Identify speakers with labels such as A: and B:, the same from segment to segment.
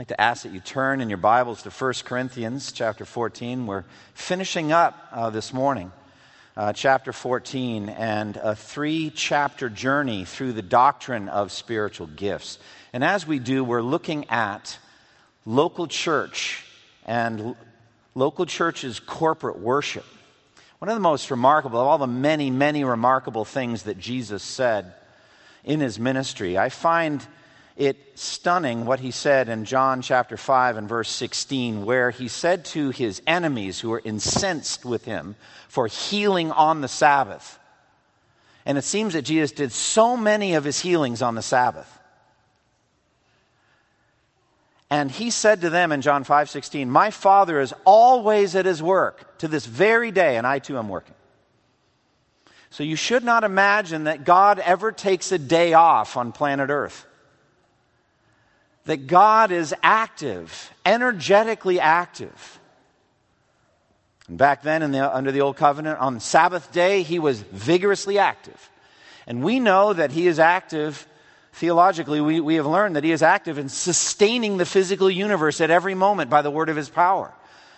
A: I'd like to ask that you turn in your Bibles to 1 Corinthians chapter 14. We're finishing up uh, this morning, uh, chapter 14, and a three chapter journey through the doctrine of spiritual gifts. And as we do, we're looking at local church and l- local church's corporate worship. One of the most remarkable, of all the many, many remarkable things that Jesus said in his ministry, I find it stunning what he said in John chapter 5 and verse 16, where he said to his enemies who were incensed with him for healing on the Sabbath. And it seems that Jesus did so many of his healings on the Sabbath. And he said to them in John 5 16, My Father is always at his work to this very day, and I too am working. So you should not imagine that God ever takes a day off on planet Earth that God is active, energetically active. And back then, the, under the Old Covenant, on Sabbath day, he was vigorously active. And we know that he is active, theologically, we, we have learned that he is active in sustaining the physical universe at every moment by the word of his power.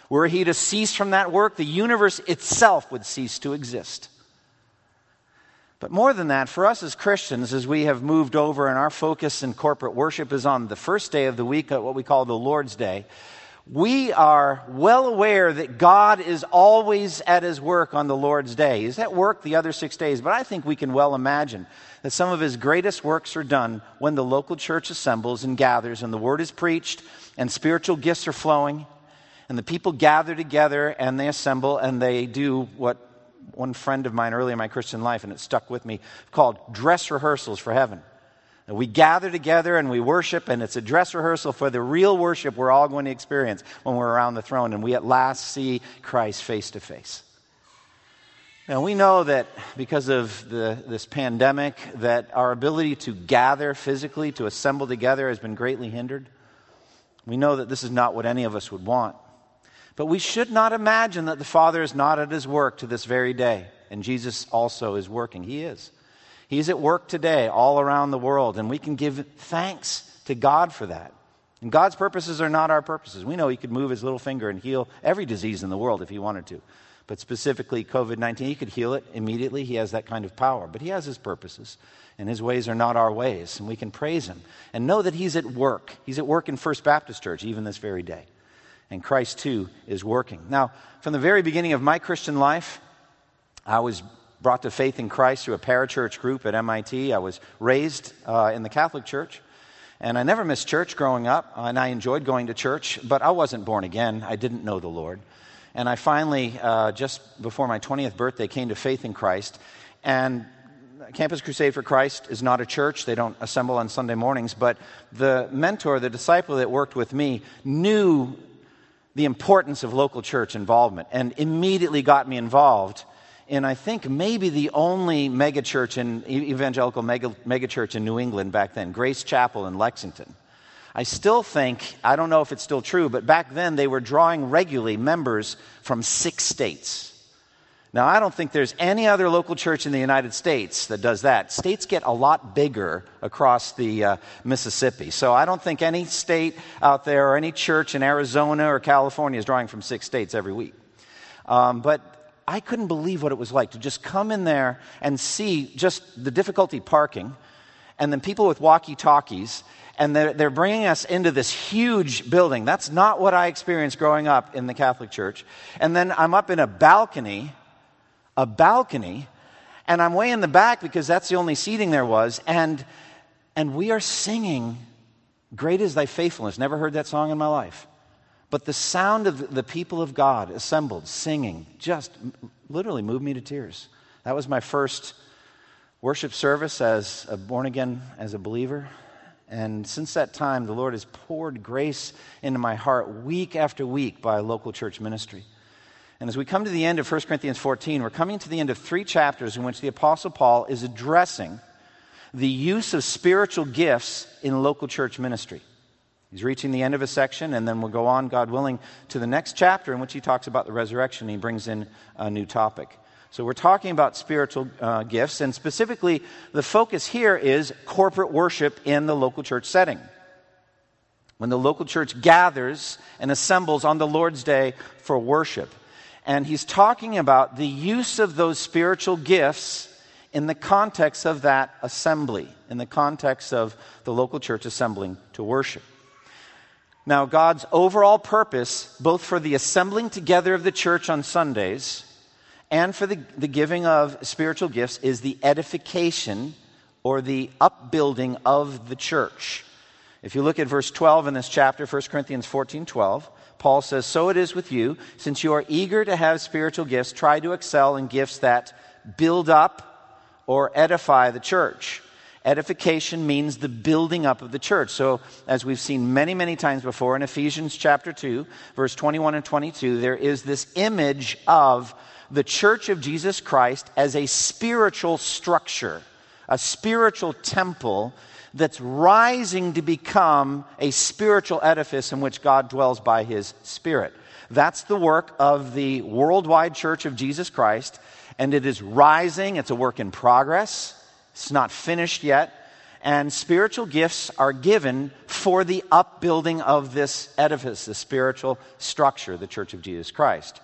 A: Were he to cease from that work, the universe itself would cease to exist. But more than that, for us as Christians, as we have moved over and our focus in corporate worship is on the first day of the week, what we call the Lord's Day, we are well aware that God is always at his work on the Lord's Day. He's at work the other six days, but I think we can well imagine that some of his greatest works are done when the local church assembles and gathers and the word is preached and spiritual gifts are flowing and the people gather together and they assemble and they do what one friend of mine early in my Christian life, and it stuck with me, called dress rehearsals for heaven. And we gather together and we worship, and it's a dress rehearsal for the real worship we're all going to experience when we're around the throne and we at last see Christ face to face. Now, we know that because of the, this pandemic, that our ability to gather physically, to assemble together, has been greatly hindered. We know that this is not what any of us would want. But we should not imagine that the Father is not at his work to this very day. And Jesus also is working. He is. He's at work today all around the world, and we can give thanks to God for that. And God's purposes are not our purposes. We know He could move His little finger and heal every disease in the world if He wanted to. But specifically, COVID 19, He could heal it immediately. He has that kind of power. But He has His purposes, and His ways are not our ways. And we can praise Him and know that He's at work. He's at work in First Baptist Church, even this very day and Christ too is working. Now, from the very beginning of my Christian life, I was brought to faith in Christ through a parachurch group at MIT. I was raised uh, in the Catholic Church, and I never missed church growing up, and I enjoyed going to church, but I wasn't born again. I didn't know the Lord. And I finally, uh, just before my 20th birthday, came to faith in Christ. And Campus Crusade for Christ is not a church. They don't assemble on Sunday mornings. But the mentor, the disciple that worked with me, knew the importance of local church involvement and immediately got me involved in, I think, maybe the only megachurch in evangelical mega, megachurch in New England back then, Grace Chapel in Lexington. I still think, I don't know if it's still true, but back then they were drawing regularly members from six states. Now, I don't think there's any other local church in the United States that does that. States get a lot bigger across the uh, Mississippi. So I don't think any state out there or any church in Arizona or California is drawing from six states every week. Um, but I couldn't believe what it was like to just come in there and see just the difficulty parking and then people with walkie talkies and they're, they're, bringing us into this huge building. That's not what I experienced growing up in the Catholic Church. And then I'm up in a balcony a balcony, and I'm way in the back because that's the only seating there was, and, and we are singing, Great is Thy Faithfulness. Never heard that song in my life. But the sound of the people of God assembled, singing, just literally moved me to tears. That was my first worship service as a born again, as a believer. And since that time, the Lord has poured grace into my heart week after week by local church ministry. And as we come to the end of 1 Corinthians 14, we're coming to the end of three chapters in which the Apostle Paul is addressing the use of spiritual gifts in local church ministry. He's reaching the end of a section, and then we'll go on, God willing, to the next chapter in which he talks about the resurrection. He brings in a new topic. So we're talking about spiritual uh, gifts, and specifically, the focus here is corporate worship in the local church setting. When the local church gathers and assembles on the Lord's Day for worship. And he's talking about the use of those spiritual gifts in the context of that assembly, in the context of the local church assembling to worship. Now, God's overall purpose, both for the assembling together of the church on Sundays and for the, the giving of spiritual gifts, is the edification or the upbuilding of the church. If you look at verse 12 in this chapter, 1 Corinthians 14 12, Paul says, So it is with you, since you are eager to have spiritual gifts, try to excel in gifts that build up or edify the church. Edification means the building up of the church. So, as we've seen many, many times before in Ephesians chapter 2, verse 21 and 22, there is this image of the church of Jesus Christ as a spiritual structure, a spiritual temple that's rising to become a spiritual edifice in which God dwells by his Spirit. That's the work of the worldwide church of Jesus Christ and it is rising. It's a work in progress, it's not finished yet. And spiritual gifts are given for the upbuilding of this edifice, the spiritual structure, the Church of Jesus Christ.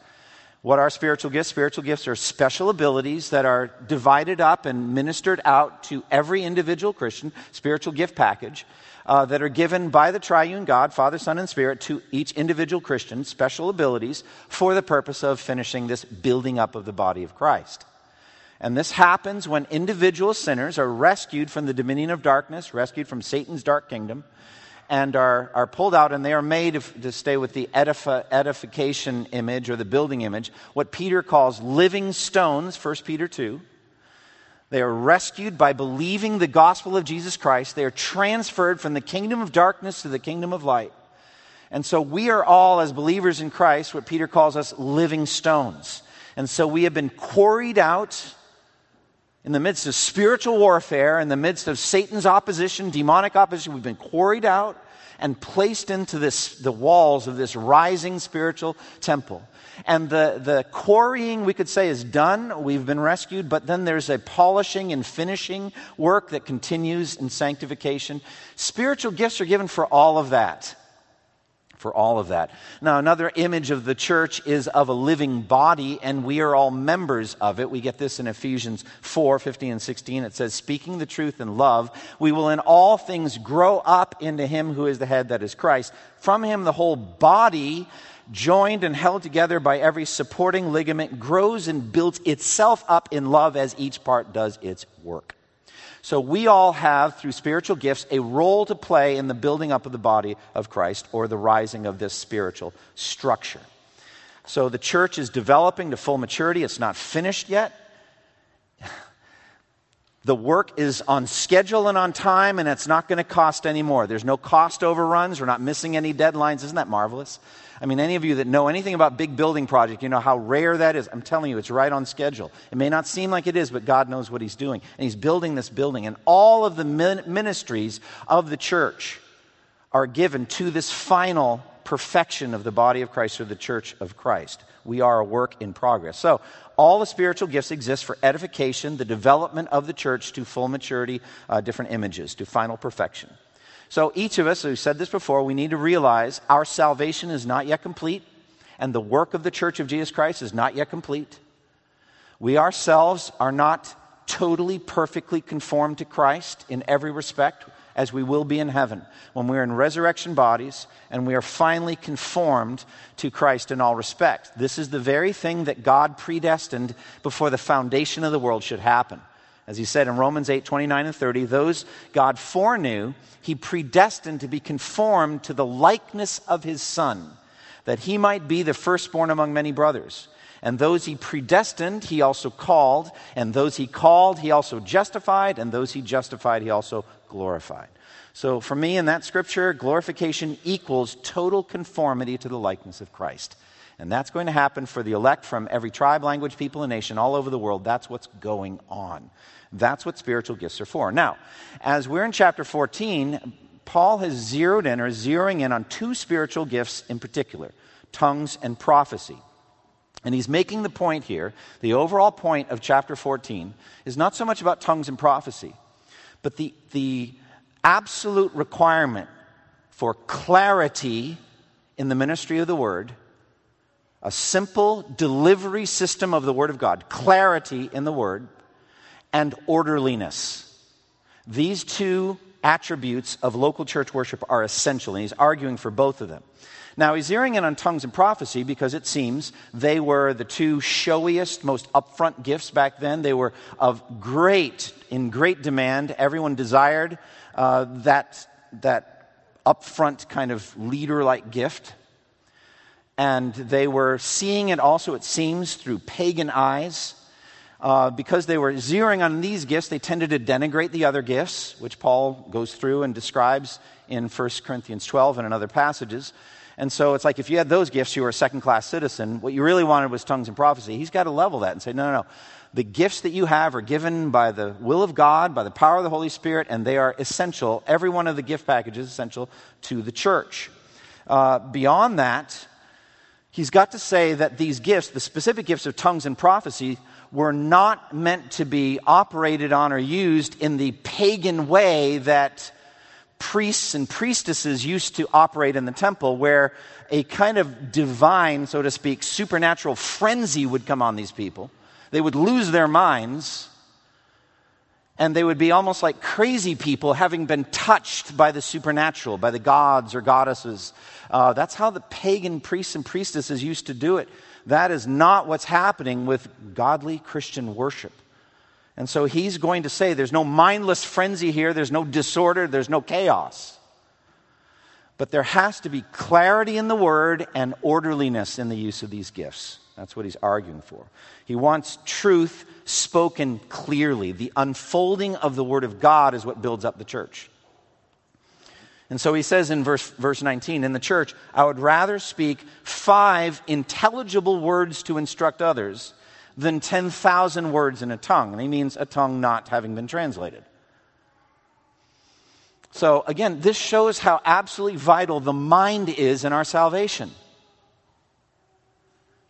A: What are spiritual gifts? Spiritual gifts are special abilities that are divided up and ministered out to every individual Christian, spiritual gift package uh, that are given by the triune God, Father, Son, and Spirit, to each individual Christian, special abilities for the purpose of finishing this building up of the body of Christ. And this happens when individual sinners are rescued from the dominion of darkness, rescued from Satan's dark kingdom, and are, are pulled out, and they are made to stay with the edification image or the building image, what Peter calls living stones, 1 Peter 2 they are rescued by believing the gospel of Jesus Christ. They are transferred from the kingdom of darkness to the kingdom of light. And so we are all, as believers in Christ, what Peter calls us living stones. And so we have been quarried out in the midst of spiritual warfare, in the midst of Satan's opposition, demonic opposition. We've been quarried out and placed into this, the walls of this rising spiritual temple. And the, the quarrying, we could say, is done. We've been rescued, but then there's a polishing and finishing work that continues in sanctification. Spiritual gifts are given for all of that. For all of that. Now, another image of the church is of a living body, and we are all members of it. We get this in Ephesians 4 15 and 16. It says, Speaking the truth in love, we will in all things grow up into him who is the head, that is Christ. From him, the whole body joined and held together by every supporting ligament, grows and builds itself up in love as each part does its work. So we all have, through spiritual gifts, a role to play in the building up of the body of Christ or the rising of this spiritual structure. So the church is developing to full maturity. It's not finished yet. The work is on schedule and on time, and it's not going to cost any more. There's no cost overruns. We're not missing any deadlines. Isn't that marvelous? I mean, any of you that know anything about big building project, you know how rare that is. I'm telling you, it's right on schedule. It may not seem like it is, but God knows what He's doing. And He's building this building. And all of the ministries of the church are given to this final perfection of the body of Christ or the church of Christ. We are a work in progress. So, all the spiritual gifts exist for edification, the development of the church to full maturity, uh, different images, to final perfection. So each of us, we've said this before, we need to realize our salvation is not yet complete, and the work of the church of Jesus Christ is not yet complete. We ourselves are not totally, perfectly conformed to Christ in every respect, as we will be in heaven when we're in resurrection bodies and we are finally conformed to Christ in all respects. This is the very thing that God predestined before the foundation of the world should happen. As he said in Romans 8 29 and 30, those God foreknew, he predestined to be conformed to the likeness of his Son, that he might be the firstborn among many brothers. And those he predestined, he also called. And those he called, he also justified. And those he justified, he also glorified. So for me in that scripture, glorification equals total conformity to the likeness of Christ. And that's going to happen for the elect from every tribe, language, people, and nation all over the world. That's what's going on. That's what spiritual gifts are for. Now, as we're in chapter 14, Paul has zeroed in or zeroing in on two spiritual gifts in particular tongues and prophecy. And he's making the point here the overall point of chapter 14 is not so much about tongues and prophecy, but the, the absolute requirement for clarity in the ministry of the word, a simple delivery system of the word of God, clarity in the word, and orderliness. These two attributes of local church worship are essential, and he's arguing for both of them. Now, he's zeroing in on tongues and prophecy because it seems they were the two showiest, most upfront gifts back then. They were of great, in great demand. Everyone desired uh, that, that upfront kind of leader like gift. And they were seeing it also, it seems, through pagan eyes. Uh, because they were zeroing on these gifts, they tended to denigrate the other gifts, which Paul goes through and describes in 1 Corinthians 12 and in other passages. And so it's like if you had those gifts, you were a second class citizen. What you really wanted was tongues and prophecy. He's got to level that and say, no, no, no. The gifts that you have are given by the will of God, by the power of the Holy Spirit, and they are essential. Every one of the gift packages is essential to the church. Uh, beyond that, he's got to say that these gifts, the specific gifts of tongues and prophecy, were not meant to be operated on or used in the pagan way that priests and priestesses used to operate in the temple, where a kind of divine, so to speak, supernatural frenzy would come on these people. They would lose their minds, and they would be almost like crazy people having been touched by the supernatural, by the gods or goddesses. Uh, that's how the pagan priests and priestesses used to do it. That is not what's happening with godly Christian worship. And so he's going to say there's no mindless frenzy here, there's no disorder, there's no chaos. But there has to be clarity in the word and orderliness in the use of these gifts. That's what he's arguing for. He wants truth spoken clearly. The unfolding of the word of God is what builds up the church. And so he says in verse, verse 19, in the church, I would rather speak five intelligible words to instruct others than 10,000 words in a tongue. And he means a tongue not having been translated. So, again, this shows how absolutely vital the mind is in our salvation.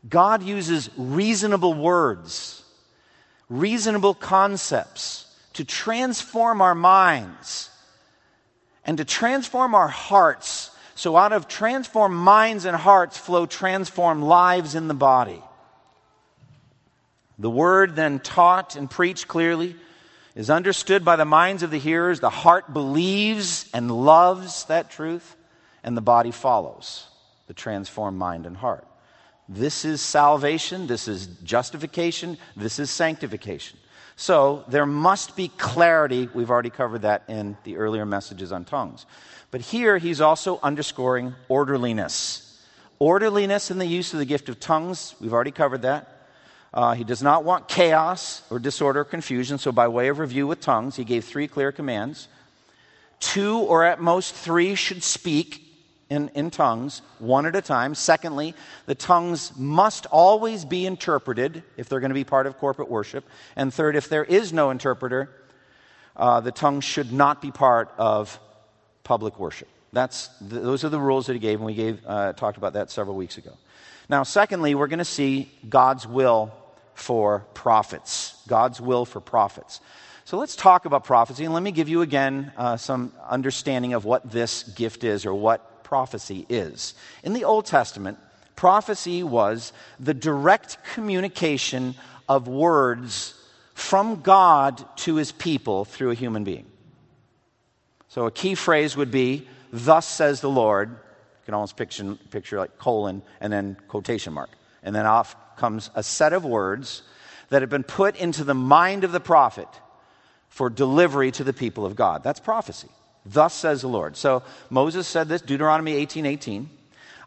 A: God uses reasonable words, reasonable concepts to transform our minds and to transform our hearts. So, out of transformed minds and hearts flow transformed lives in the body. The word, then taught and preached clearly, is understood by the minds of the hearers. The heart believes and loves that truth, and the body follows the transformed mind and heart. This is salvation, this is justification, this is sanctification. So there must be clarity. We've already covered that in the earlier messages on tongues. But here he's also underscoring orderliness. Orderliness in the use of the gift of tongues, we've already covered that. Uh, he does not want chaos or disorder or confusion. So, by way of review with tongues, he gave three clear commands. Two or at most three should speak in, in tongues, one at a time. Secondly, the tongues must always be interpreted if they're going to be part of corporate worship. And third, if there is no interpreter, uh, the tongues should not be part of public worship. That's, those are the rules that he gave, and we gave, uh, talked about that several weeks ago. Now, secondly, we're going to see God's will for prophets. God's will for prophets. So let's talk about prophecy, and let me give you again uh, some understanding of what this gift is or what prophecy is. In the Old Testament, prophecy was the direct communication of words from God to his people through a human being. So a key phrase would be, Thus says the Lord, You can almost picture, picture like colon and then quotation mark. And then off comes a set of words that have been put into the mind of the prophet for delivery to the people of God. That's prophecy. Thus says the Lord. So Moses said this, Deuteronomy 18 18.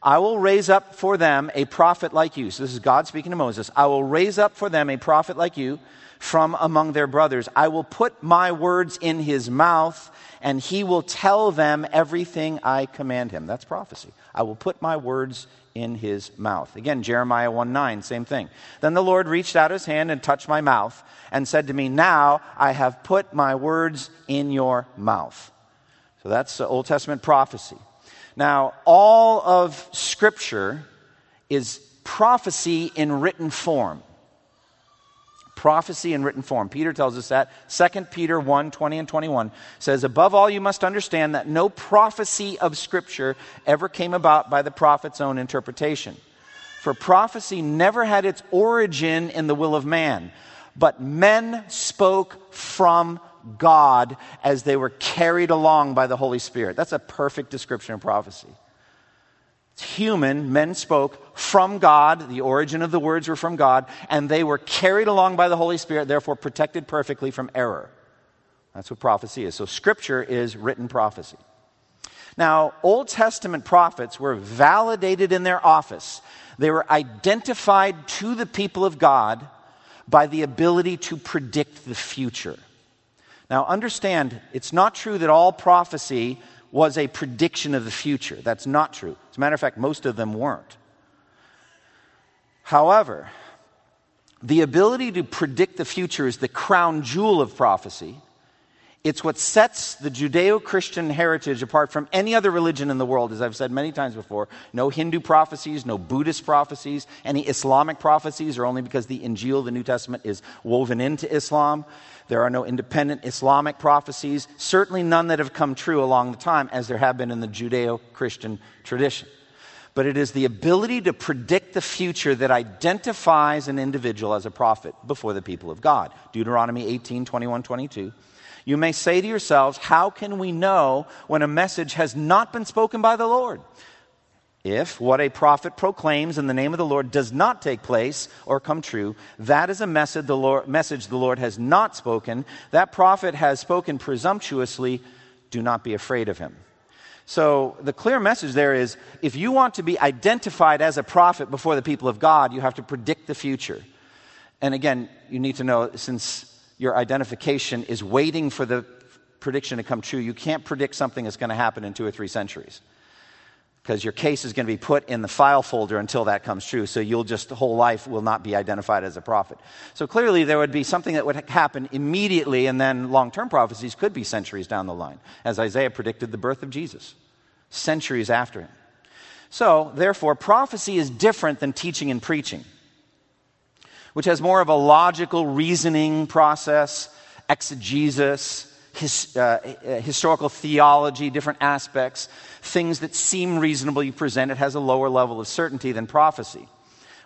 A: I will raise up for them a prophet like you. So this is God speaking to Moses. I will raise up for them a prophet like you from among their brothers. I will put my words in his mouth, and he will tell them everything I command him. That's prophecy. I will put my words in his mouth. Again, Jeremiah 1 9, same thing. Then the Lord reached out his hand and touched my mouth and said to me, Now I have put my words in your mouth. So that's Old Testament prophecy. Now, all of Scripture is prophecy in written form. Prophecy in written form. Peter tells us that. 2 Peter 1 20 and 21 says, Above all, you must understand that no prophecy of Scripture ever came about by the prophet's own interpretation. For prophecy never had its origin in the will of man, but men spoke from God as they were carried along by the Holy Spirit. That's a perfect description of prophecy. Human. Men spoke from God. The origin of the words were from God, and they were carried along by the Holy Spirit, therefore protected perfectly from error. That's what prophecy is. So, Scripture is written prophecy. Now, Old Testament prophets were validated in their office. They were identified to the people of God by the ability to predict the future. Now, understand, it's not true that all prophecy was a prediction of the future. That's not true. As a matter of fact, most of them weren't. However, the ability to predict the future is the crown jewel of prophecy. It's what sets the Judeo Christian heritage apart from any other religion in the world, as I've said many times before. No Hindu prophecies, no Buddhist prophecies, any Islamic prophecies are only because the Injil, the New Testament, is woven into Islam. There are no independent Islamic prophecies, certainly none that have come true along the time, as there have been in the Judeo Christian tradition. But it is the ability to predict the future that identifies an individual as a prophet before the people of God. Deuteronomy 18 21 22. You may say to yourselves, How can we know when a message has not been spoken by the Lord? If what a prophet proclaims in the name of the Lord does not take place or come true, that is a message the Lord, message the Lord has not spoken. That prophet has spoken presumptuously. Do not be afraid of him. So the clear message there is if you want to be identified as a prophet before the people of God, you have to predict the future. And again, you need to know since your identification is waiting for the prediction to come true, you can't predict something that's going to happen in two or three centuries because your case is going to be put in the file folder until that comes true. So you'll just, the whole life will not be identified as a prophet. So clearly, there would be something that would happen immediately, and then long term prophecies could be centuries down the line, as Isaiah predicted the birth of Jesus, centuries after him. So, therefore, prophecy is different than teaching and preaching, which has more of a logical reasoning process, exegesis, his, uh, uh, historical theology, different aspects, things that seem reasonably presented, has a lower level of certainty than prophecy,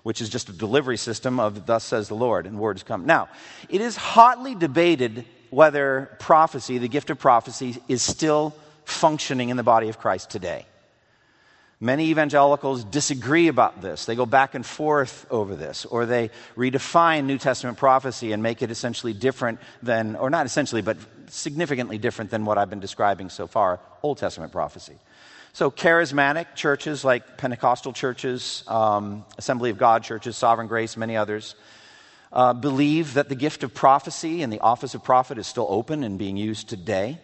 A: which is just a delivery system of thus says the Lord, and words come. Now, it is hotly debated whether prophecy, the gift of prophecy, is still functioning in the body of Christ today. Many evangelicals disagree about this. They go back and forth over this, or they redefine New Testament prophecy and make it essentially different than, or not essentially, but significantly different than what I've been describing so far Old Testament prophecy. So, charismatic churches like Pentecostal churches, um, Assembly of God churches, Sovereign Grace, many others, uh, believe that the gift of prophecy and the office of prophet is still open and being used today.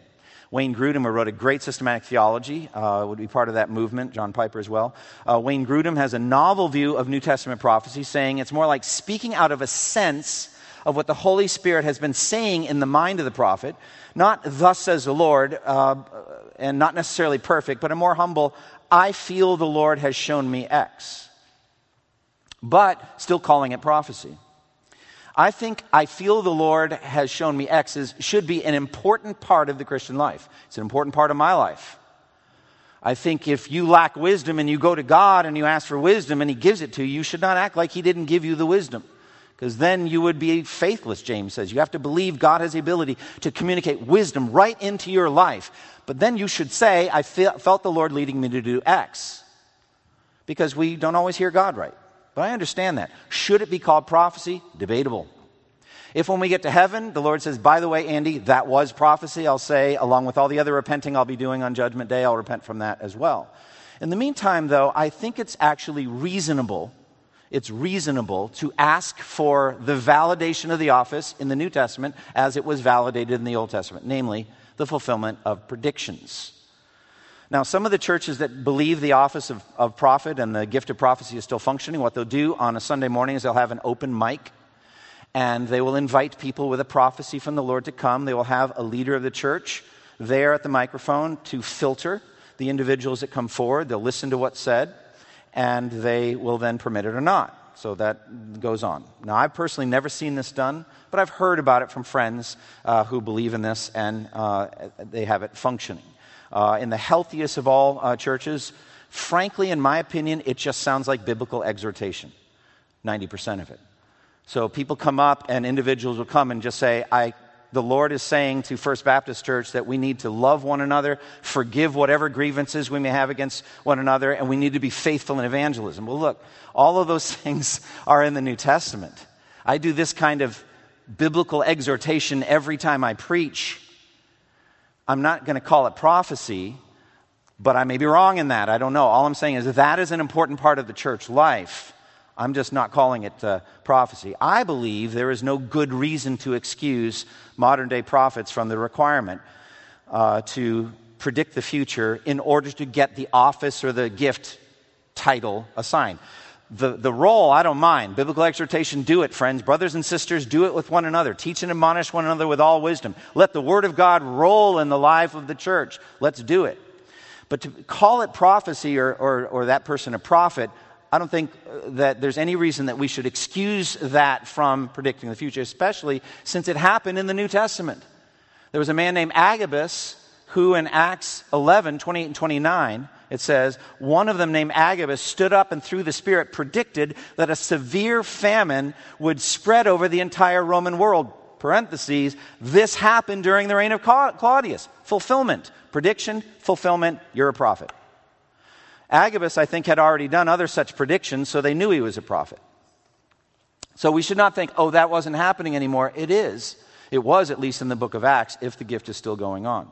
A: Wayne Grudem, wrote a great systematic theology, uh, would be part of that movement, John Piper as well. Uh, Wayne Grudem has a novel view of New Testament prophecy, saying it's more like speaking out of a sense of what the Holy Spirit has been saying in the mind of the prophet. Not, thus says the Lord, uh, and not necessarily perfect, but a more humble, I feel the Lord has shown me X. But still calling it prophecy. I think I feel the Lord has shown me X is, should be an important part of the Christian life. It's an important part of my life. I think if you lack wisdom and you go to God and you ask for wisdom and He gives it to you, you should not act like He didn't give you the wisdom. Because then you would be faithless, James says. You have to believe God has the ability to communicate wisdom right into your life. But then you should say, I felt the Lord leading me to do X. Because we don't always hear God right. But I understand that. Should it be called prophecy? Debatable. If when we get to heaven, the Lord says, by the way, Andy, that was prophecy, I'll say, along with all the other repenting I'll be doing on Judgment Day, I'll repent from that as well. In the meantime, though, I think it's actually reasonable. It's reasonable to ask for the validation of the office in the New Testament as it was validated in the Old Testament, namely the fulfillment of predictions. Now, some of the churches that believe the office of, of prophet and the gift of prophecy is still functioning, what they'll do on a Sunday morning is they'll have an open mic and they will invite people with a prophecy from the Lord to come. They will have a leader of the church there at the microphone to filter the individuals that come forward. They'll listen to what's said and they will then permit it or not. So that goes on. Now, I've personally never seen this done, but I've heard about it from friends uh, who believe in this and uh, they have it functioning uh, in the healthiest of all uh, churches, frankly, in my opinion, it just sounds like biblical exhortation 90% of it. So people come up and individuals will come and just say, I, the Lord is saying to First Baptist Church that we need to love one another, forgive whatever grievances we may have against one another, and we need to be faithful in evangelism. Well, look, all of those things are in the New Testament. I do this kind of biblical exhortation every time I preach. I'm not going to call it prophecy, but I may be wrong in that. I don't know. All I'm saying is that is an important part of the church life. I'm just not calling it uh, prophecy. I believe there is no good reason to excuse modern day prophets from the requirement uh, to predict the future in order to get the office or the gift title assigned the, the role, I don't mind. Biblical exhortation, do it, friends. Brothers and sisters, do it with one another. Teach and admonish one another with all wisdom. Let the word of God roll in the life of the church. Let's do it. But to call it prophecy or, or, or that person a prophet, I don't think uh, that there's any reason that we should excuse that from predicting the future, especially since it happened in the New Testament. There was a man named Agabus who in Acts 11, 28 and 29, it says, one of them named Agabus stood up and through the Spirit predicted that a severe famine would spread over the entire Roman world. Parentheses, this happened during the reign of Claudius. Fulfillment. Prediction, fulfillment, you're a prophet. Agabus, I think, had already done other such predictions, so they knew he was a prophet. So we should not think, oh, that wasn't happening anymore. It is. It was, at least in the book of Acts, if the gift is still going on.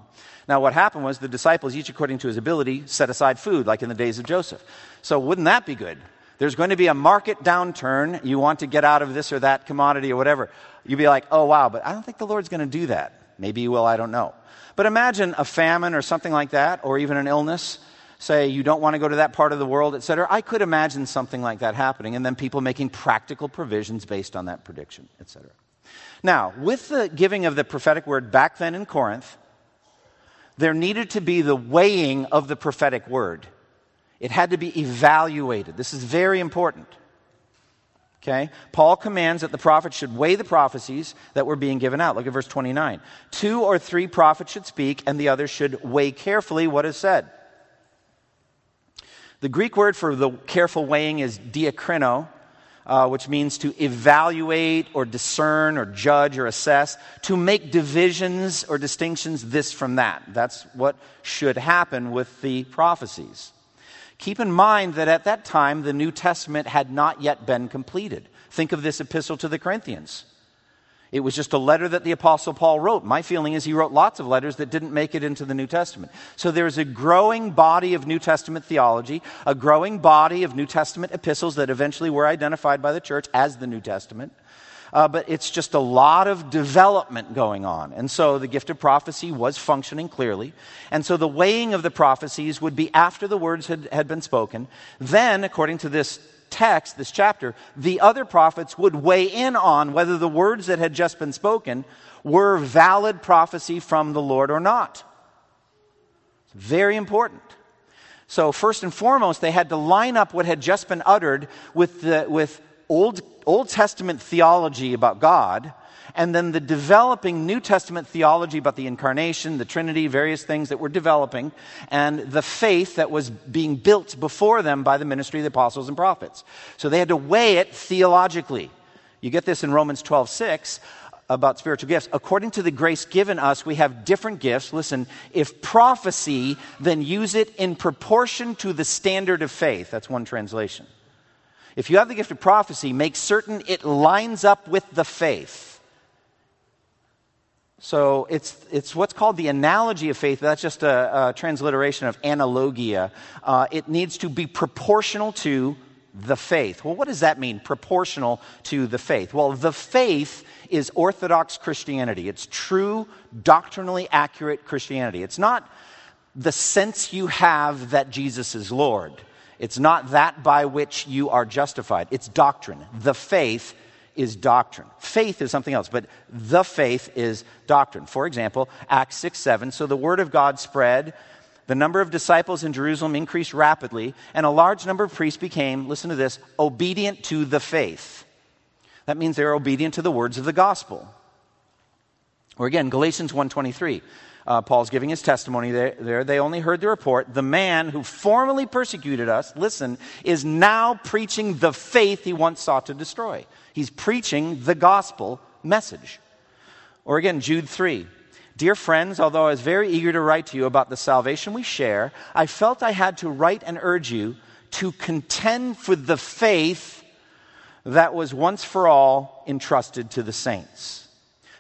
A: Now, what happened was the disciples, each according to his ability, set aside food, like in the days of Joseph. So, wouldn't that be good? There's going to be a market downturn. You want to get out of this or that commodity or whatever. You'd be like, oh, wow, but I don't think the Lord's going to do that. Maybe he will, I don't know. But imagine a famine or something like that, or even an illness. Say you don't want to go to that part of the world, etc. I could imagine something like that happening, and then people making practical provisions based on that prediction, etc. Now, with the giving of the prophetic word back then in Corinth, there needed to be the weighing of the prophetic word. It had to be evaluated. This is very important. Okay? Paul commands that the prophet should weigh the prophecies that were being given out. Look at verse 29. Two or three prophets should speak, and the others should weigh carefully what is said. The Greek word for the careful weighing is diakrino, uh, which means to evaluate or discern or judge or assess, to make divisions or distinctions this from that. That's what should happen with the prophecies. Keep in mind that at that time, the New Testament had not yet been completed. Think of this epistle to the Corinthians. It was just a letter that the Apostle Paul wrote. My feeling is he wrote lots of letters that didn't make it into the New Testament. So there's a growing body of New Testament theology, a growing body of New Testament epistles that eventually were identified by the church as the New Testament. Uh, but it's just a lot of development going on. And so the gift of prophecy was functioning clearly. And so the weighing of the prophecies would be after the words had, had been spoken. Then, according to this text, this chapter, the other prophets would weigh in on whether the words that had just been spoken were valid prophecy from the Lord or not. It's very important. So, first and foremost, they had to line up what had just been uttered with, the, with Old, Old Testament theology about God and then the developing New Testament theology about the incarnation, the Trinity, various things that were developing, and the faith that was being built before them by the ministry of the apostles and prophets. So they had to weigh it theologically. You get this in Romans 12 6 about spiritual gifts. According to the grace given us, we have different gifts. Listen, if prophecy, then use it in proportion to the standard of faith. That's one translation. If you have the gift of prophecy, make certain it lines up with the faith. So it's, it's what's called the analogy of faith. That's just a, a transliteration of analogia. Uh, it needs to be proportional to the faith. Well, what does that mean, proportional to the faith? Well, the faith is Orthodox Christianity. It's true, doctrinally accurate Christianity. It's not the sense you have that Jesus is Lord. It's not that by which you are justified. It's doctrine. The faith is doctrine. Faith is something else, but the faith is doctrine. For example, Acts 6 7. So the word of God spread. The number of disciples in Jerusalem increased rapidly, and a large number of priests became, listen to this, obedient to the faith. That means they're obedient to the words of the gospel. Or again, Galatians 1:23. Uh, Paul's giving his testimony there, there. They only heard the report. The man who formerly persecuted us, listen, is now preaching the faith he once sought to destroy. He's preaching the gospel message. Or again, Jude 3. Dear friends, although I was very eager to write to you about the salvation we share, I felt I had to write and urge you to contend for the faith that was once for all entrusted to the saints.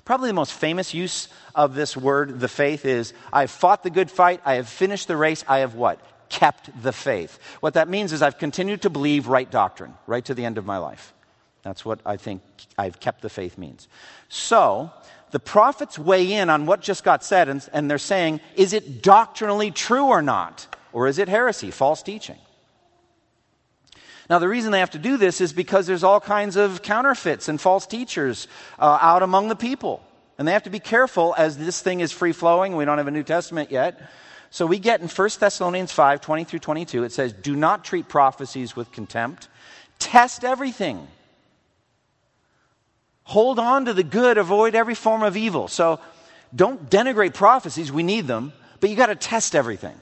A: Probably the most famous use of this word, the faith, is I've fought the good fight, I have finished the race, I have what? Kept the faith. What that means is I've continued to believe right doctrine, right to the end of my life. That's what I think I've kept the faith means. So, the prophets weigh in on what just got said, and, and they're saying, is it doctrinally true or not? Or is it heresy, false teaching? Now, the reason they have to do this is because there's all kinds of counterfeits and false teachers uh, out among the people. And they have to be careful as this thing is free flowing. We don't have a New Testament yet. So we get in 1 Thessalonians 5 20 through 22, it says, Do not treat prophecies with contempt, test everything Hold on to the good, avoid every form of evil. So don't denigrate prophecies, we need them, but you got to test everything.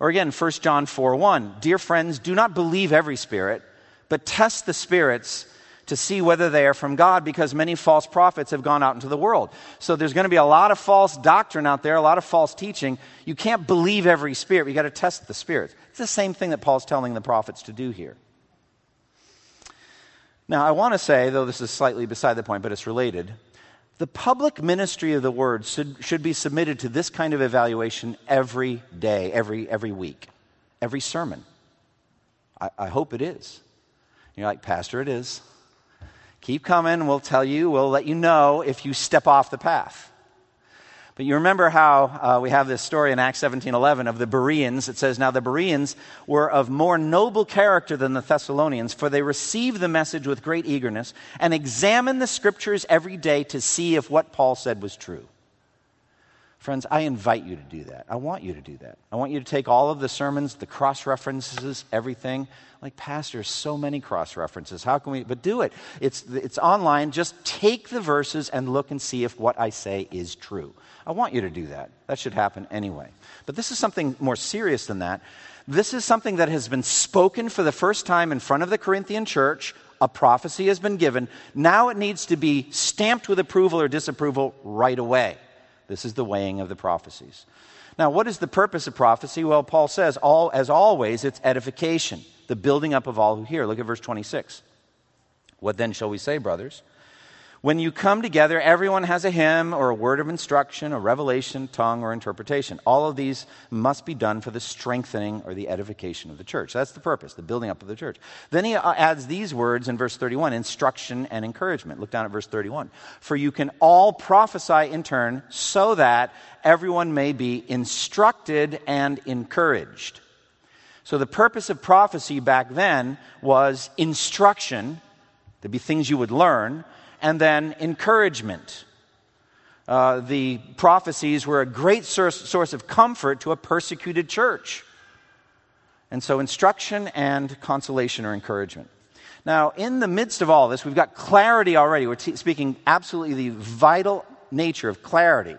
A: Or again, 1 John 4 1. Dear friends, do not believe every spirit, but test the spirits to see whether they are from God, because many false prophets have gone out into the world. So there's going to be a lot of false doctrine out there, a lot of false teaching. You can't believe every spirit. You got to test the spirits. It's the same thing that Paul's telling the prophets to do here. Now, I want to say, though this is slightly beside the point, but it's related, the public ministry of the word should, should be submitted to this kind of evaluation every day, every, every week, every sermon. I, I hope it is. You're like, Pastor, it is. Keep coming. We'll tell you, we'll let you know if you step off the path. But you remember how uh, we have this story in Acts 17:11 of the Bereans. It says, "Now the Bereans were of more noble character than the Thessalonians, for they received the message with great eagerness and examined the scriptures every day to see if what Paul said was true." Friends, I invite you to do that. I want you to do that. I want you to take all of the sermons, the cross references, everything. Like, Pastor, so many cross references. How can we? But do it. It's, it's online. Just take the verses and look and see if what I say is true. I want you to do that. That should happen anyway. But this is something more serious than that. This is something that has been spoken for the first time in front of the Corinthian church. A prophecy has been given. Now it needs to be stamped with approval or disapproval right away. This is the weighing of the prophecies. Now, what is the purpose of prophecy? Well, Paul says, all, as always, it's edification, the building up of all who hear. Look at verse 26. What then shall we say, brothers? When you come together, everyone has a hymn or a word of instruction, a revelation, tongue, or interpretation. All of these must be done for the strengthening or the edification of the church. That's the purpose, the building up of the church. Then he uh, adds these words in verse 31 instruction and encouragement. Look down at verse 31. For you can all prophesy in turn so that everyone may be instructed and encouraged. So the purpose of prophecy back then was instruction. There'd be things you would learn and then encouragement. Uh, the prophecies were a great source, of comfort to a persecuted church. And so, instruction and consolation or encouragement. Now, in the midst of all this, we've got clarity already. We're t- speaking absolutely the vital nature of clarity.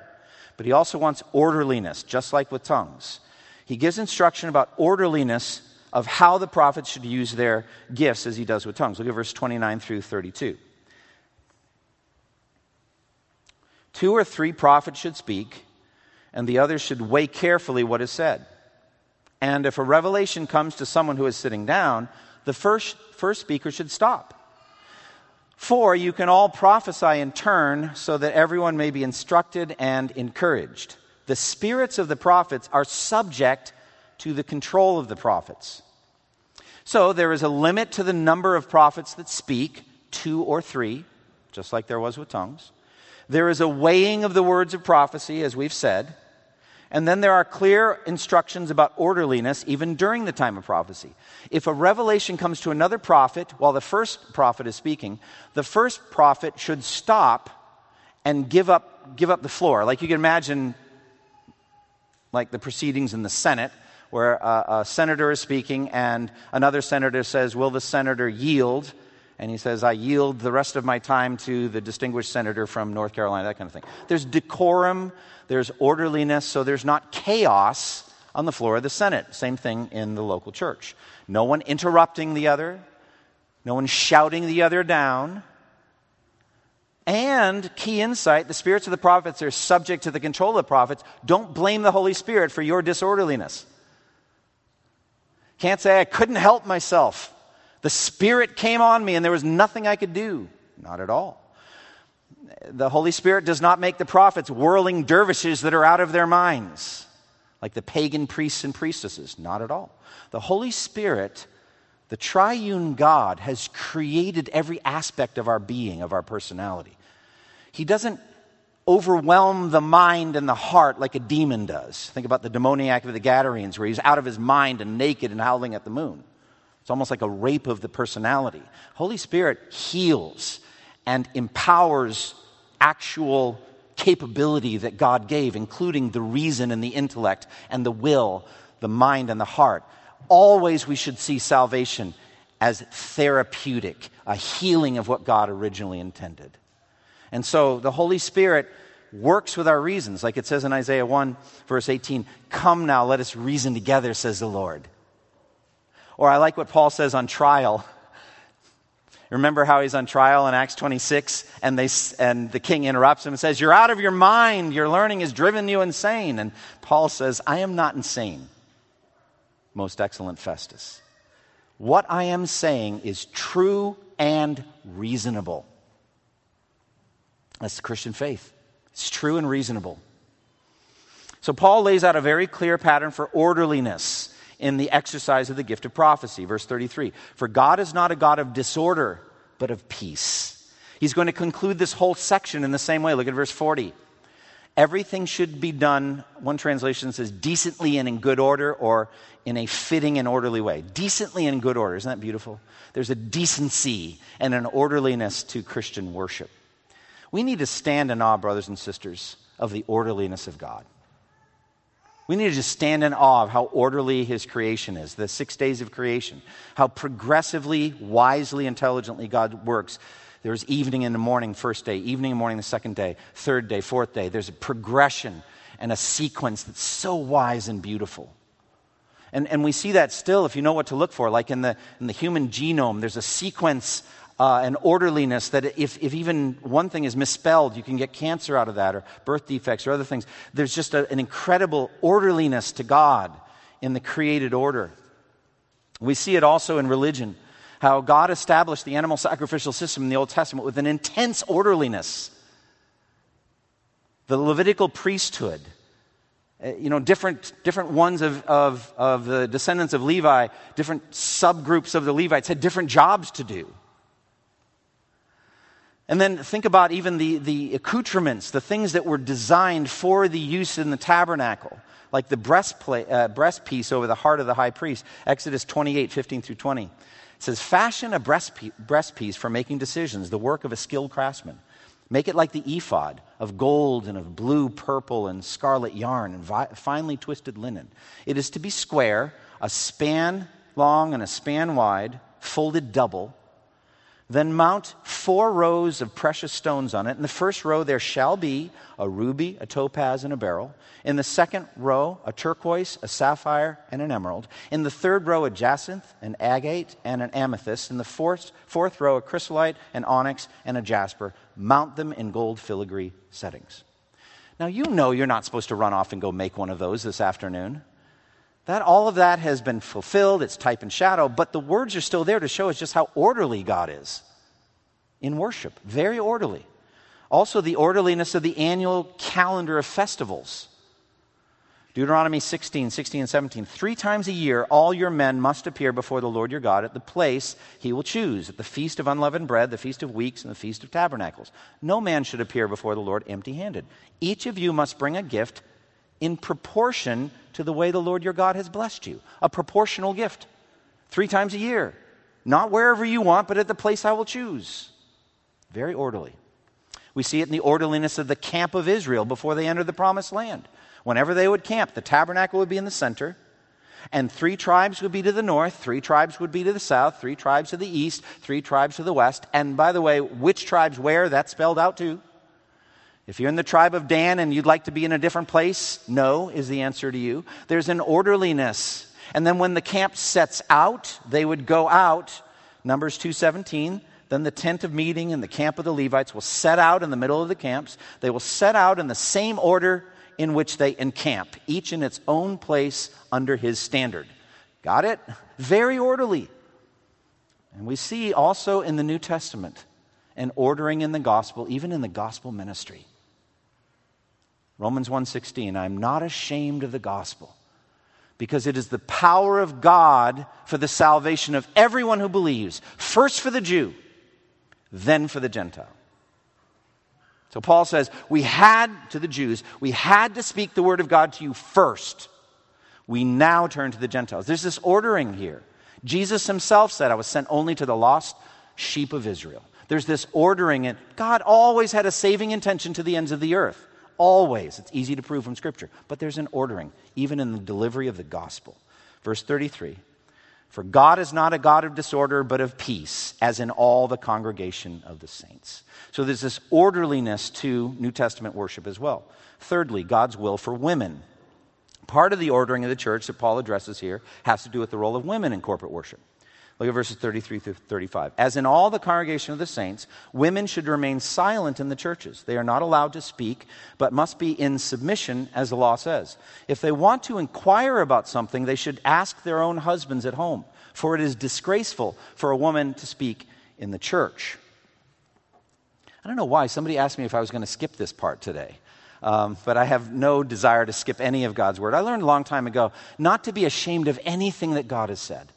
A: But he also wants orderliness, just like with tongues. He gives instruction about orderliness of how the prophets should use their gifts as he does with tongues. Look at verse 29 through 32. Two or three prophets should speak, and the others should weigh carefully what is said. And if a revelation comes to someone who is sitting down, the first, first speaker should stop. For you can all prophesy in turn so that everyone may be instructed and encouraged. The spirits of the prophets are subject to the control of the prophets. So there is a limit to the number of prophets that speak, two or three, just like there was with tongues. There is a weighing of the words of prophecy, as we've said. And then there are clear instructions about orderliness even during the time of prophecy. If a revelation comes to another prophet while the first prophet is speaking, the first prophet should stop and give up, give up the floor. Like you can imagine, like the proceedings in the Senate, where a, a senator is speaking and another senator says, Will the senator yield? And he says, I yield the rest of my time to the distinguished senator from North Carolina, that kind of thing. There's decorum, there's orderliness, so there's not chaos on the floor of the Senate. Same thing in the local church. No one interrupting the other, no one shouting the other down. And key insight the spirits of the prophets are subject to the control of the prophets. Don't blame the Holy Spirit for your disorderliness. Can't say, I couldn't help myself. The Spirit came on me and there was nothing I could do. Not at all. The Holy Spirit does not make the prophets whirling dervishes that are out of their minds, like the pagan priests and priestesses. Not at all. The Holy Spirit, the triune God, has created every aspect of our being, of our personality. He doesn't overwhelm the mind and the heart like a demon does. Think about the demoniac of the Gadarenes, where he's out of his mind and naked and howling at the moon. It's almost like a rape of the personality. Holy Spirit heals and empowers actual capability that God gave, including the reason and the intellect and the will, the mind and the heart. Always we should see salvation as therapeutic, a healing of what God originally intended. And so the Holy Spirit works with our reasons, like it says in Isaiah 1, verse 18 Come now, let us reason together, says the Lord. Or I like what Paul says on trial. Remember how he's on trial in Acts 26 and, they, and the king interrupts him and says, You're out of your mind. Your learning has driven you insane. And Paul says, I am not insane, most excellent Festus. What I am saying is true and reasonable. That's the Christian faith. It's true and reasonable. So Paul lays out a very clear pattern for orderliness in the exercise of the gift of prophecy. Verse 33 For God is not a God of disorder, but of peace. He's going to conclude this whole section in the same way. Look at verse 40. Everything should be done, one translation says, decently and in good order, or in a fitting and orderly way. Decently and in good order. Isn't that beautiful? There's a decency and an orderliness to Christian worship. We need to stand in awe, brothers and sisters, of the orderliness of God. We need to just stand in awe of how orderly his creation is, the six days of creation, how progressively, wisely, intelligently God works. There's evening and the morning, first day, evening and morning, the second day, third day, fourth day. There's a progression and a sequence that's so wise and beautiful. And, and we see that still if you know what to look for. Like in the, in the human genome, there's a sequence uh, orderliness that if, if even one thing is misspelled, you can get cancer out of that, or birth defects, or other things. There's just a, an incredible orderliness to God in the created order. We see it also in religion, how God established the animal sacrificial system in the Old Testament with an intense orderliness. The Levitical priesthood, uh, you know, different, different ones of, of, of the descendants of Levi, different subgroups of the Levites had different jobs to do. And then think about even the, the accoutrements, the things that were designed for the use in the tabernacle, like the breastplate, uh, breastpiece over the heart of the high priest. Exodus 28, 15 through 20. It says, Fashion a breastpiece, breastpiece for making decisions, the work of a skilled craftsman. Make it like the ephod of gold and of blue, purple, and scarlet yarn and vi- finely twisted linen. It is to be square, a span long and a span wide, folded double then mount four rows of precious stones on it. In the first row, there shall be a ruby, a topaz, and a beryl. In the second row, a turquoise, a sapphire, and an emerald. In the third row, a jacinth, an agate, and an amethyst. In the fourth, fourth row, a chrysolite, an onyx, and a jasper. Mount them in gold filigree settings. Now, you know you're not supposed to run off and go make one of those this afternoon. That all of that has been fulfilled, it's type and shadow, but the words are still there to show us just how orderly God is in worship. Very orderly. Also, the orderliness of the annual calendar of festivals. Deuteronomy 16, 16, and 17. Three times a year, all your men must appear before the Lord your God at the place he will choose, at the feast of unleavened bread, the feast of weeks, and the feast of tabernacles. No man should appear before the Lord empty handed. Each of you must bring a gift in proportion to the way the Lord your God has blessed you. A proportional gift. Three times a year. Not wherever you want, but at the place I will choose. Very orderly. We see it in the orderliness of the camp of Israel before they entered the promised land. Whenever they would camp, the tabernacle would be in the center, and three tribes would be to the north, three tribes would be to the south, three tribes to the east, three tribes to the west. And by the way, which tribes where? That's spelled out too. If you're in the tribe of Dan and you'd like to be in a different place, no is the answer to you. There's an orderliness. And then when the camp sets out, they would go out, Numbers 217, then the tent of meeting and the camp of the Levites will set out in the middle of the camps. They will set out in the same order in which they encamp, each in its own place under his standard. Got it? Very orderly. And we see also in the New Testament an ordering in the gospel, even in the gospel ministry. Romans 1:16 I'm not ashamed of the gospel because it is the power of God for the salvation of everyone who believes, first for the Jew, then for the Gentile. So Paul says, we had, to the Jews, we had to speak the word of God to you first. We now turn to the Gentiles. There's this ordering here. Jesus himself said, I was sent only to the lost sheep of Israel. There's this ordering, and God always had a saving intention to the ends of the earth. Always. It's easy to prove from Scripture. But there's an ordering, even in the delivery of the gospel. Verse 33 For God is not a God of disorder, but of peace, as in all the congregation of the saints. So there's this orderliness to New Testament worship as well. Thirdly, God's will for women. Part of the ordering of the church that Paul addresses here has to do with the role of women in corporate worship. Look at verses 33 through 35. As in all the congregation of the saints, women should remain silent in the churches. They are not allowed to speak, but must be in submission, as the law says. If they want to inquire about something, they should ask their own husbands at home, for it is disgraceful for a woman to speak in the church. I don't know why. Somebody asked me if I was going to skip this part today. Um, but I have no desire to skip any of God's word. I learned a long time ago not to be ashamed of anything that God has said.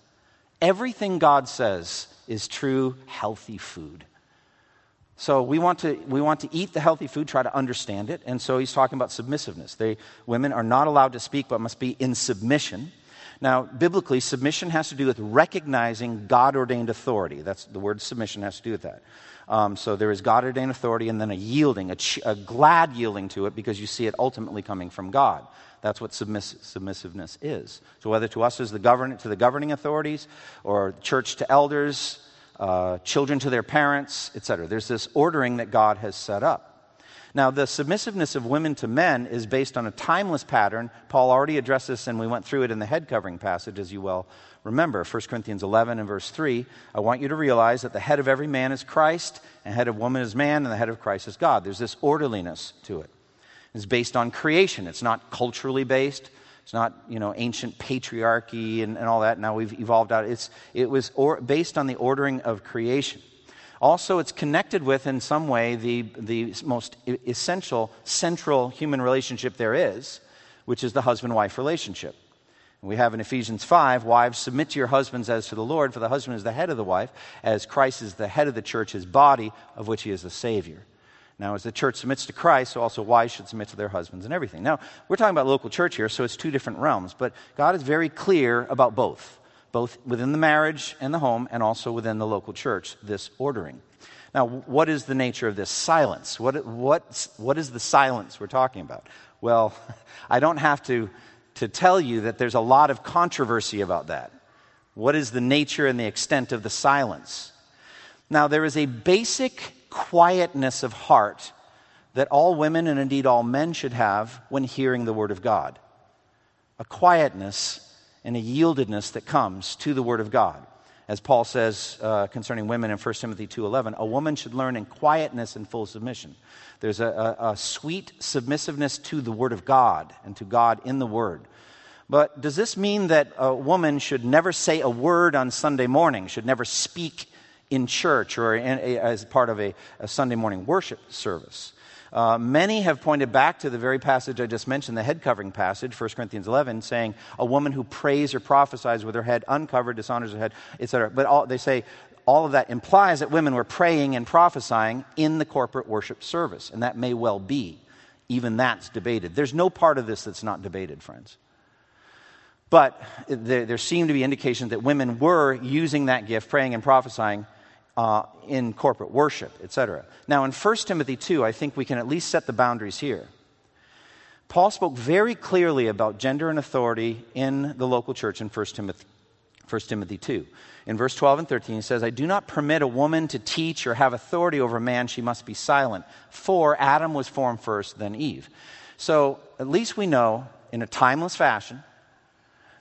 A: Everything God says is true, healthy food. So we want to we want to eat the healthy food, try to understand it, and so he's talking about submissiveness. They women are not allowed to speak, but must be in submission. Now, biblically, submission has to do with recognizing God ordained authority. That's the word submission has to do with that. Um, so there is God ordained authority and then a yielding, a, ch- a, glad yielding to it because you see it ultimately coming from God. That's what submiss- submissiveness is. So whether to us as the govern- to the governing authorities or church to elders, uh, children to their parents, etc. There's this ordering that God has set up. Now, the submissiveness of women to men is based on a timeless pattern. Paul already addressed this, and we went through it in the head covering passage, as you well remember. 1 Corinthians 11 and verse 3. I want you to realize that the head of every man is Christ, and head of woman is man, and the head of Christ is God. There's this orderliness to it. It's based on creation, it's not culturally based. It's not, you know, ancient patriarchy and, and all that. Now we've evolved out. It's, it was or, based on the ordering of creation. Also, it's connected with, in some way, the, the most essential, central human relationship there is, which is the husband wife relationship. We have in Ephesians 5 Wives, submit to your husbands as to the Lord, for the husband is the head of the wife, as Christ is the head of the church, his body, of which he is the Savior. Now, as the church submits to Christ, so also wives should submit to their husbands and everything. Now, we're talking about local church here, so it's two different realms, but God is very clear about both both within the marriage and the home and also within the local church, this ordering. Now, what is the nature of this silence? What, what, what is the silence we're talking about? Well, I don't have to, to tell you that there's a lot of controversy about that. What is the nature and the extent of the silence? Now, there is a basic quietness of heart that all women and indeed all men should have when hearing the Word of God. A quietness and a yieldedness that comes to the Word of God. As Paul says uh, concerning women in 1 Timothy 2.11, a woman should learn in quietness and full submission. There's a, a, a sweet submissiveness to the Word of God and to God in the Word. But does this mean that a woman should never say a word on Sunday morning, should never speak in church or in, as part of a, a Sunday morning worship service? Uh, many have pointed back to the very passage I just mentioned, the head covering passage, 1 Corinthians 11, saying a woman who prays or prophesies with her head uncovered dishonors her head, etc. But all, they say all of that implies that women were praying and prophesying in the corporate worship service, and that may well be. Even that's debated. There's no part of this that's not debated, friends. But there, there seem to be indications that women were using that gift, praying and prophesying, uh, in corporate worship, etc. Now, in 1 Timothy 2, I think we can at least set the boundaries here. Paul spoke very clearly about gender and authority in the local church in 1 Timothy, 1 Timothy 2. In verse 12 and 13, he says, I do not permit a woman to teach or have authority over a man, she must be silent. For Adam was formed first, then Eve. So at least we know, in a timeless fashion,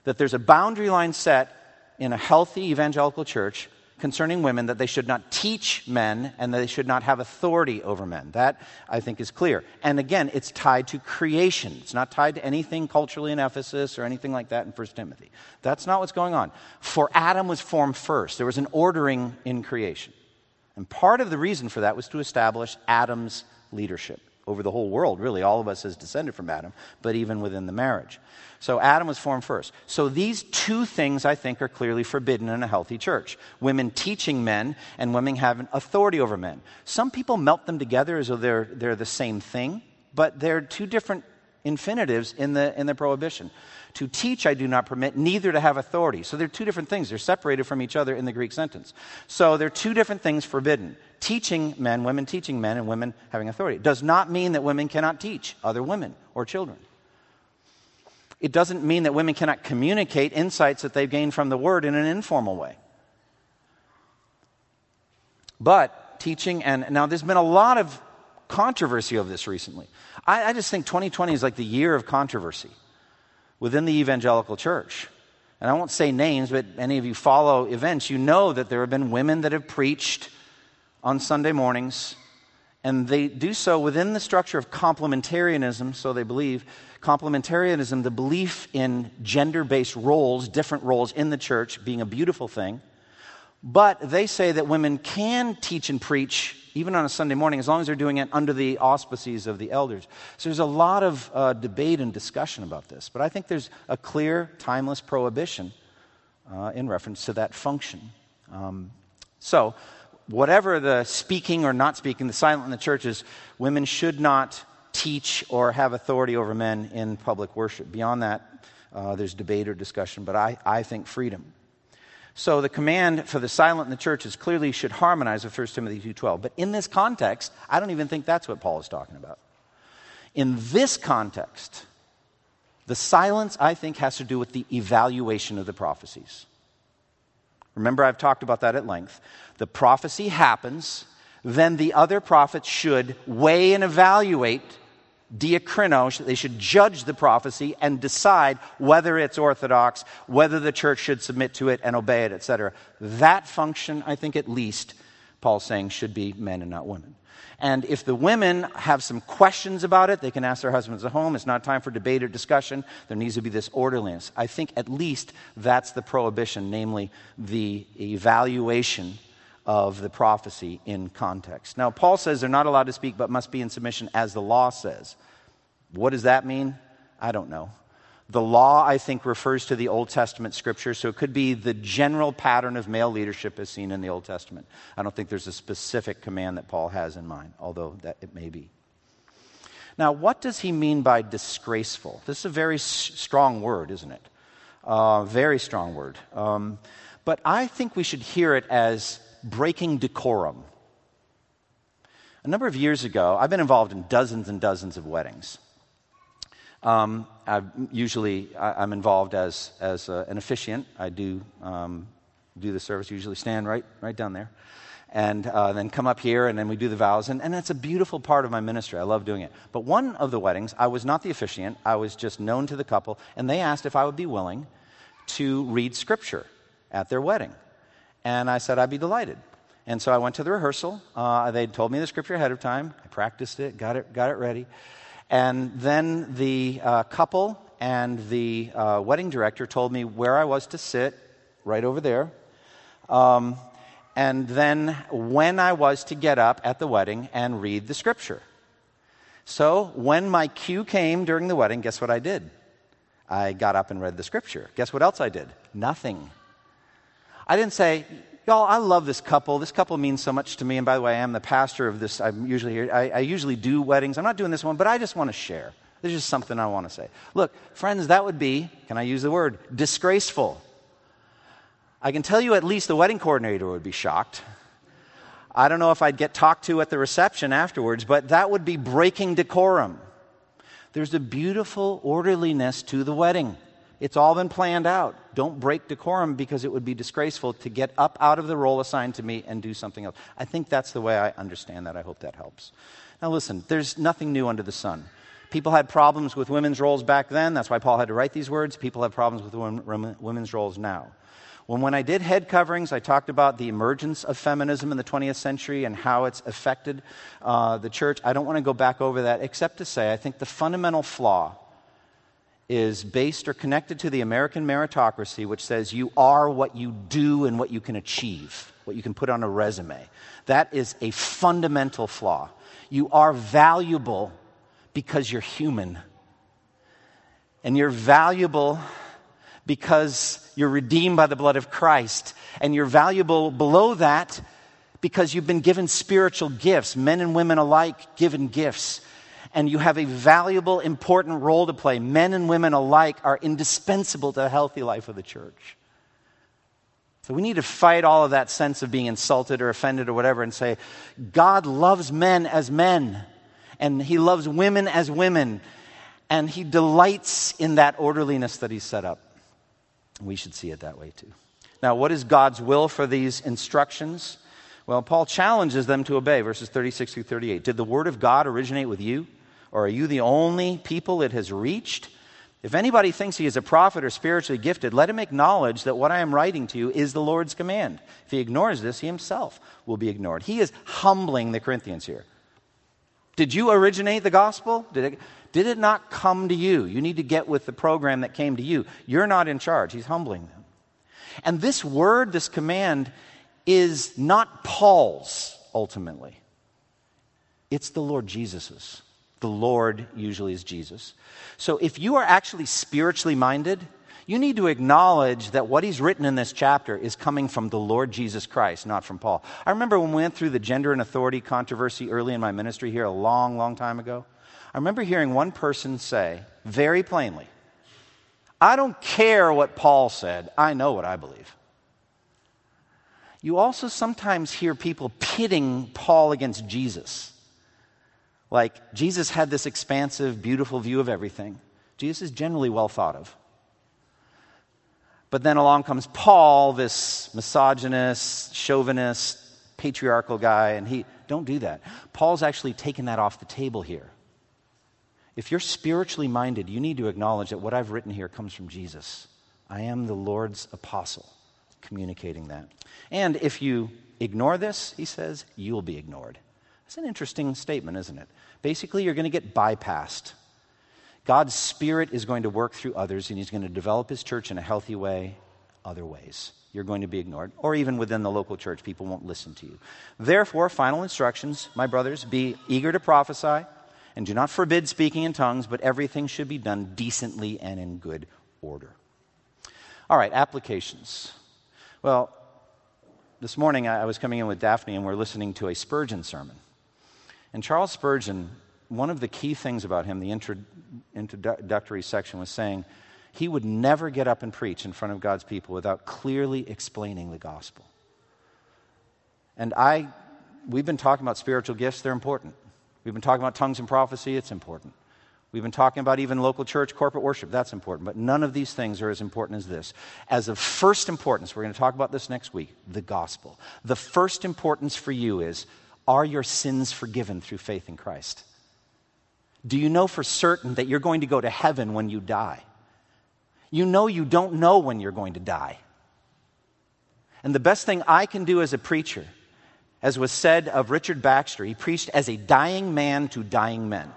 A: that there's a boundary line set in a healthy evangelical church concerning women that they should not teach men and that they should not have authority over men. That, I think, is clear. And again, it's tied to creation. It's not tied to anything culturally in Ephesus or anything like that in 1 Timothy. That's not what's going on. For Adam was formed first, there was an ordering in creation. And part of the reason for that was to establish Adam's leadership over the whole world, really. All of us has descended from Adam, but even within the marriage. So Adam was formed first. So these two things, I think, are clearly forbidden in a healthy church women teaching men and women having authority over men. Some people melt them together as though they're, they're the same thing, but they're two different infinitives in the, in the prohibition. To teach, I do not permit, neither to have authority. So they're two different things. They're separated from each other in the Greek sentence. So they're two different things forbidden teaching men, women teaching men, and women having authority. It does not mean that women cannot teach other women or children. It doesn't mean that women cannot communicate insights that they've gained from the word in an informal way. But teaching, and now there's been a lot of controversy over this recently. I, I just think 2020 is like the year of controversy within the evangelical church. And I won't say names, but any of you follow events, you know that there have been women that have preached on Sunday mornings, and they do so within the structure of complementarianism, so they believe. Complementarianism, the belief in gender based roles, different roles in the church, being a beautiful thing. But they say that women can teach and preach even on a Sunday morning as long as they're doing it under the auspices of the elders. So there's a lot of uh, debate and discussion about this. But I think there's a clear, timeless prohibition uh, in reference to that function. Um, so whatever the speaking or not speaking, the silent in the churches, women should not teach or have authority over men in public worship. Beyond that, uh, there's debate or discussion, but I, I think freedom. So the command for the silent in the churches clearly should harmonize with 1 Timothy 2.12. But in this context, I don't even think that's what Paul is talking about. In this context, the silence, I think, has to do with the evaluation of the prophecies. Remember, I've talked about that at length. The prophecy happens, then the other prophets should weigh and evaluate diakrino, they should judge the prophecy and decide whether it's orthodox, whether the church should submit to it and obey it, etc. That function, I think at least, Paul's saying, should be men and not women. And if the women have some questions about it, they can ask their husbands at home. It's not time for debate or discussion. There needs to be this orderliness. I think at least that's the prohibition, namely the evaluation of the prophecy in context. Now, Paul says they're not allowed to speak but must be in submission as the law says. What does that mean? I don't know. The law, I think, refers to the Old Testament scripture, so it could be the general pattern of male leadership as seen in the Old Testament. I don't think there's a specific command that Paul has in mind, although that it may be. Now, what does he mean by disgraceful? This is a very s- strong word, isn't it? Uh, very strong word. Um, but I think we should hear it as breaking decorum. A number of years ago, I've been involved in dozens and dozens of weddings. Um, I usually I, am involved as, as a, an officiant. I do um, do the service, usually stand right, right down there, and uh, then come up here, and then we do the vows. And, and it's a beautiful part of my ministry. I love doing it. But one of the weddings, I was not the officiant, I was just known to the couple, and they asked if I would be willing to read scripture at their wedding. And I said I'd be delighted. And so I went to the rehearsal. Uh, they'd told me the scripture ahead of time. I practiced it, got it, got it ready. And then the uh, couple and the uh, wedding director told me where I was to sit, right over there. Um, and then when I was to get up at the wedding and read the scripture. So when my cue came during the wedding, guess what I did? I got up and read the scripture. Guess what else I did? Nothing. I didn't say, Y'all, I love this couple. This couple means so much to me. And by the way, I am the pastor of this. I'm usually here. I, I usually do weddings. I'm not doing this one, but I just want to share. There's just something I want to say. Look, friends, that would be, can I use the word, disgraceful. I can tell you at least the wedding coordinator would be shocked. I don't know if I'd get talked to at the reception afterwards, but that would be breaking decorum. There's a beautiful orderliness to the wedding. It's all been planned out. Don't break decorum because it would be disgraceful to get up out of the role assigned to me and do something else. I think that's the way I understand that. I hope that helps. Now, listen, there's nothing new under the sun. People had problems with women's roles back then. That's why Paul had to write these words. People have problems with women's roles now. When, when I did head coverings, I talked about the emergence of feminism in the 20th century and how it's affected uh, the church. I don't want to go back over that, except to say I think the fundamental flaw is based or connected to the American meritocracy, which says you are what you do and what you can achieve, what you can put on a resume. That is a fundamental flaw. You are valuable because you're human. And you're valuable because you're redeemed by the blood of Christ. And you're valuable below that because you've been given spiritual gifts, men and women alike given gifts. And you have a valuable, important role to play. Men and women alike are indispensable to the healthy life of the church. So we need to fight all of that sense of being insulted or offended or whatever and say, God loves men as men, and He loves women as women, and He delights in that orderliness that He set up. We should see it that way too. Now, what is God's will for these instructions? Well, Paul challenges them to obey, verses 36 through 38. Did the word of God originate with you? Or are you the only people it has reached? If anybody thinks he is a prophet or spiritually gifted, let him acknowledge that what I am writing to you is the Lord's command. If he ignores this, he himself will be ignored. He is humbling the Corinthians here. Did you originate the gospel? Did it, did it not come to you? You need to get with the program that came to you. You're not in charge. He's humbling them. And this word, this command, is not Paul's ultimately, it's the Lord Jesus's. The Lord usually is Jesus. So if you are actually spiritually minded, you need to acknowledge that what he's written in this chapter is coming from the Lord Jesus Christ, not from Paul. I remember when we went through the gender and authority controversy early in my ministry here a long, long time ago. I remember hearing one person say very plainly, I don't care what Paul said, I know what I believe. You also sometimes hear people pitting Paul against Jesus. Like, Jesus had this expansive, beautiful view of everything. Jesus is generally well thought of. But then along comes Paul, this misogynist, chauvinist, patriarchal guy, and he, don't do that. Paul's actually taken that off the table here. If you're spiritually minded, you need to acknowledge that what I've written here comes from Jesus. I am the Lord's apostle, communicating that. And if you ignore this, he says, you'll be ignored. That's an interesting statement, isn't it? Basically, you're going to get bypassed. God's Spirit is going to work through others, and He's going to develop His church in a healthy way, other ways. You're going to be ignored. Or even within the local church, people won't listen to you. Therefore, final instructions, my brothers, be eager to prophesy and do not forbid speaking in tongues, but everything should be done decently and in good order. All right, applications. Well, this morning I was coming in with Daphne and we're listening to a Spurgeon sermon. And Charles Spurgeon, one of the key things about him, the introductory section, was saying he would never get up and preach in front of God's people without clearly explaining the gospel. And I, we've been talking about spiritual gifts, they're important. We've been talking about tongues and prophecy, it's important. We've been talking about even local church corporate worship, that's important. But none of these things are as important as this. As of first importance, we're going to talk about this next week the gospel. The first importance for you is are your sins forgiven through faith in Christ? Do you know for certain that you're going to go to heaven when you die? You know you don't know when you're going to die. And the best thing I can do as a preacher as was said of Richard Baxter, he preached as a dying man to dying men.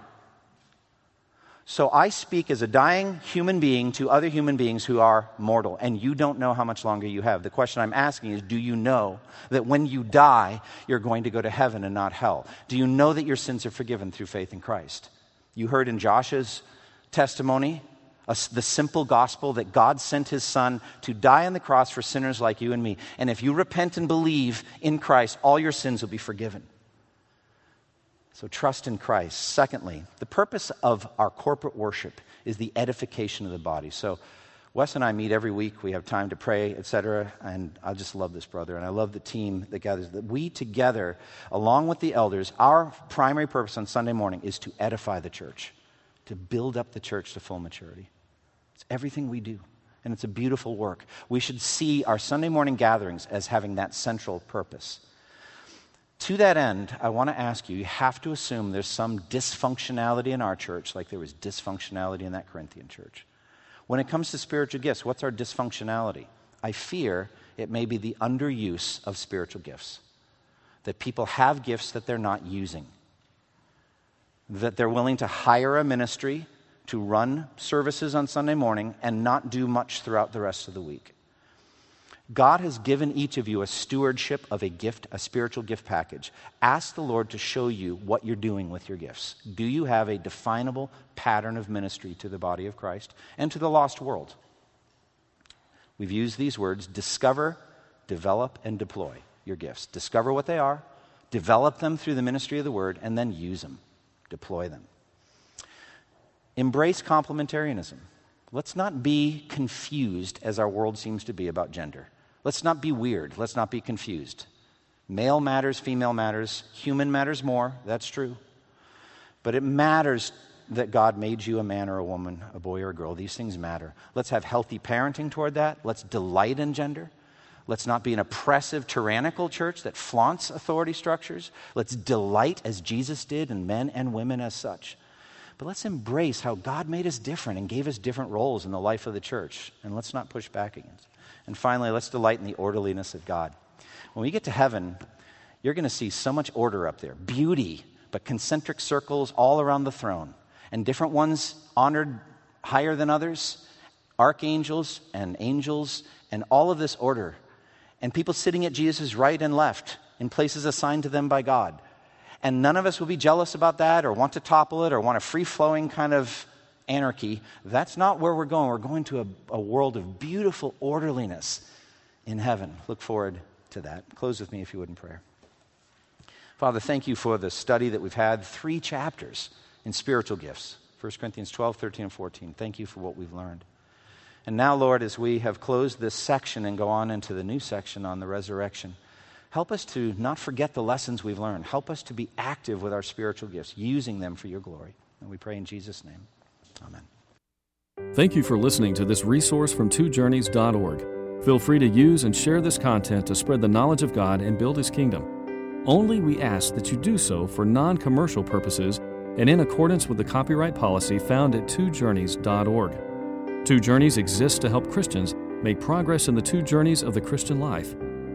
A: So I speak as a dying human being to other human beings who are mortal, and you don't know how much longer you have. The question I'm asking is Do you know that when you die, you're going to go to heaven and not hell? Do you know that your sins are forgiven through faith in Christ? You heard in Josh's testimony the simple gospel that God sent his son to die on the cross for sinners like you and me. And if you repent and believe in Christ, all your sins will be forgiven. So trust in Christ. Secondly, the purpose of our corporate worship is the edification of the body. So Wes and I meet every week. We have time to pray, etc. And I just love this brother, and I love the team that gathers. That we together, along with the elders, our primary purpose on Sunday morning is to edify the church, to build up the church to full maturity. It's everything we do, and it's a beautiful work. We should see our Sunday morning gatherings as having that central purpose. To that end, I want to ask you you have to assume there's some dysfunctionality in our church, like there was dysfunctionality in that Corinthian church. When it comes to spiritual gifts, what's our dysfunctionality? I fear it may be the underuse of spiritual gifts. That people have gifts that they're not using. That they're willing to hire a ministry to run services on Sunday morning and not do much throughout the rest of the week. God has given each of you a stewardship of a gift, a spiritual gift package. Ask the Lord to show you what you're doing with your gifts. Do you have a definable pattern of ministry to the body of Christ and to the lost world? We've used these words discover, develop, and deploy your gifts. Discover what they are, develop them through the ministry of the word, and then use them, deploy them. Embrace complementarianism. Let's not be confused as our world seems to be about gender. Let's not be weird. Let's not be confused. Male matters, female matters, human matters more. That's true. But it matters that God made you a man or a woman, a boy or a girl. These things matter. Let's have healthy parenting toward that. Let's delight in gender. Let's not be an oppressive, tyrannical church that flaunts authority structures. Let's delight as Jesus did in men and women as such. But let's embrace how God made us different and gave us different roles in the life of the church. And let's not push back against it. And finally, let's delight in the orderliness of God. When we get to heaven, you're going to see so much order up there beauty, but concentric circles all around the throne, and different ones honored higher than others, archangels and angels, and all of this order. And people sitting at Jesus' right and left in places assigned to them by God. And none of us will be jealous about that or want to topple it or want a free flowing kind of anarchy. That's not where we're going. We're going to a, a, world of beautiful orderliness in heaven. Look forward to that. Close with me if you would in prayer. Father, thank you for the study that we've had, three chapters in spiritual gifts 1 Corinthians 12, 13, and 14. Thank you for what we've learned. And now, Lord, as we have closed this section and go on into the new section on the resurrection, Help us to not forget the lessons we've learned. Help us to be active with our spiritual gifts, using them for your glory. And we pray in Jesus' name. Amen.
B: Thank you for listening to this resource from twojourneys.org. Feel free to use and share this content to spread the knowledge of God and build His kingdom. Only we ask that you do so for non commercial purposes and in accordance with the copyright policy found at twojourneys.org. Two Journeys exists to help Christians make progress in the two journeys of the Christian life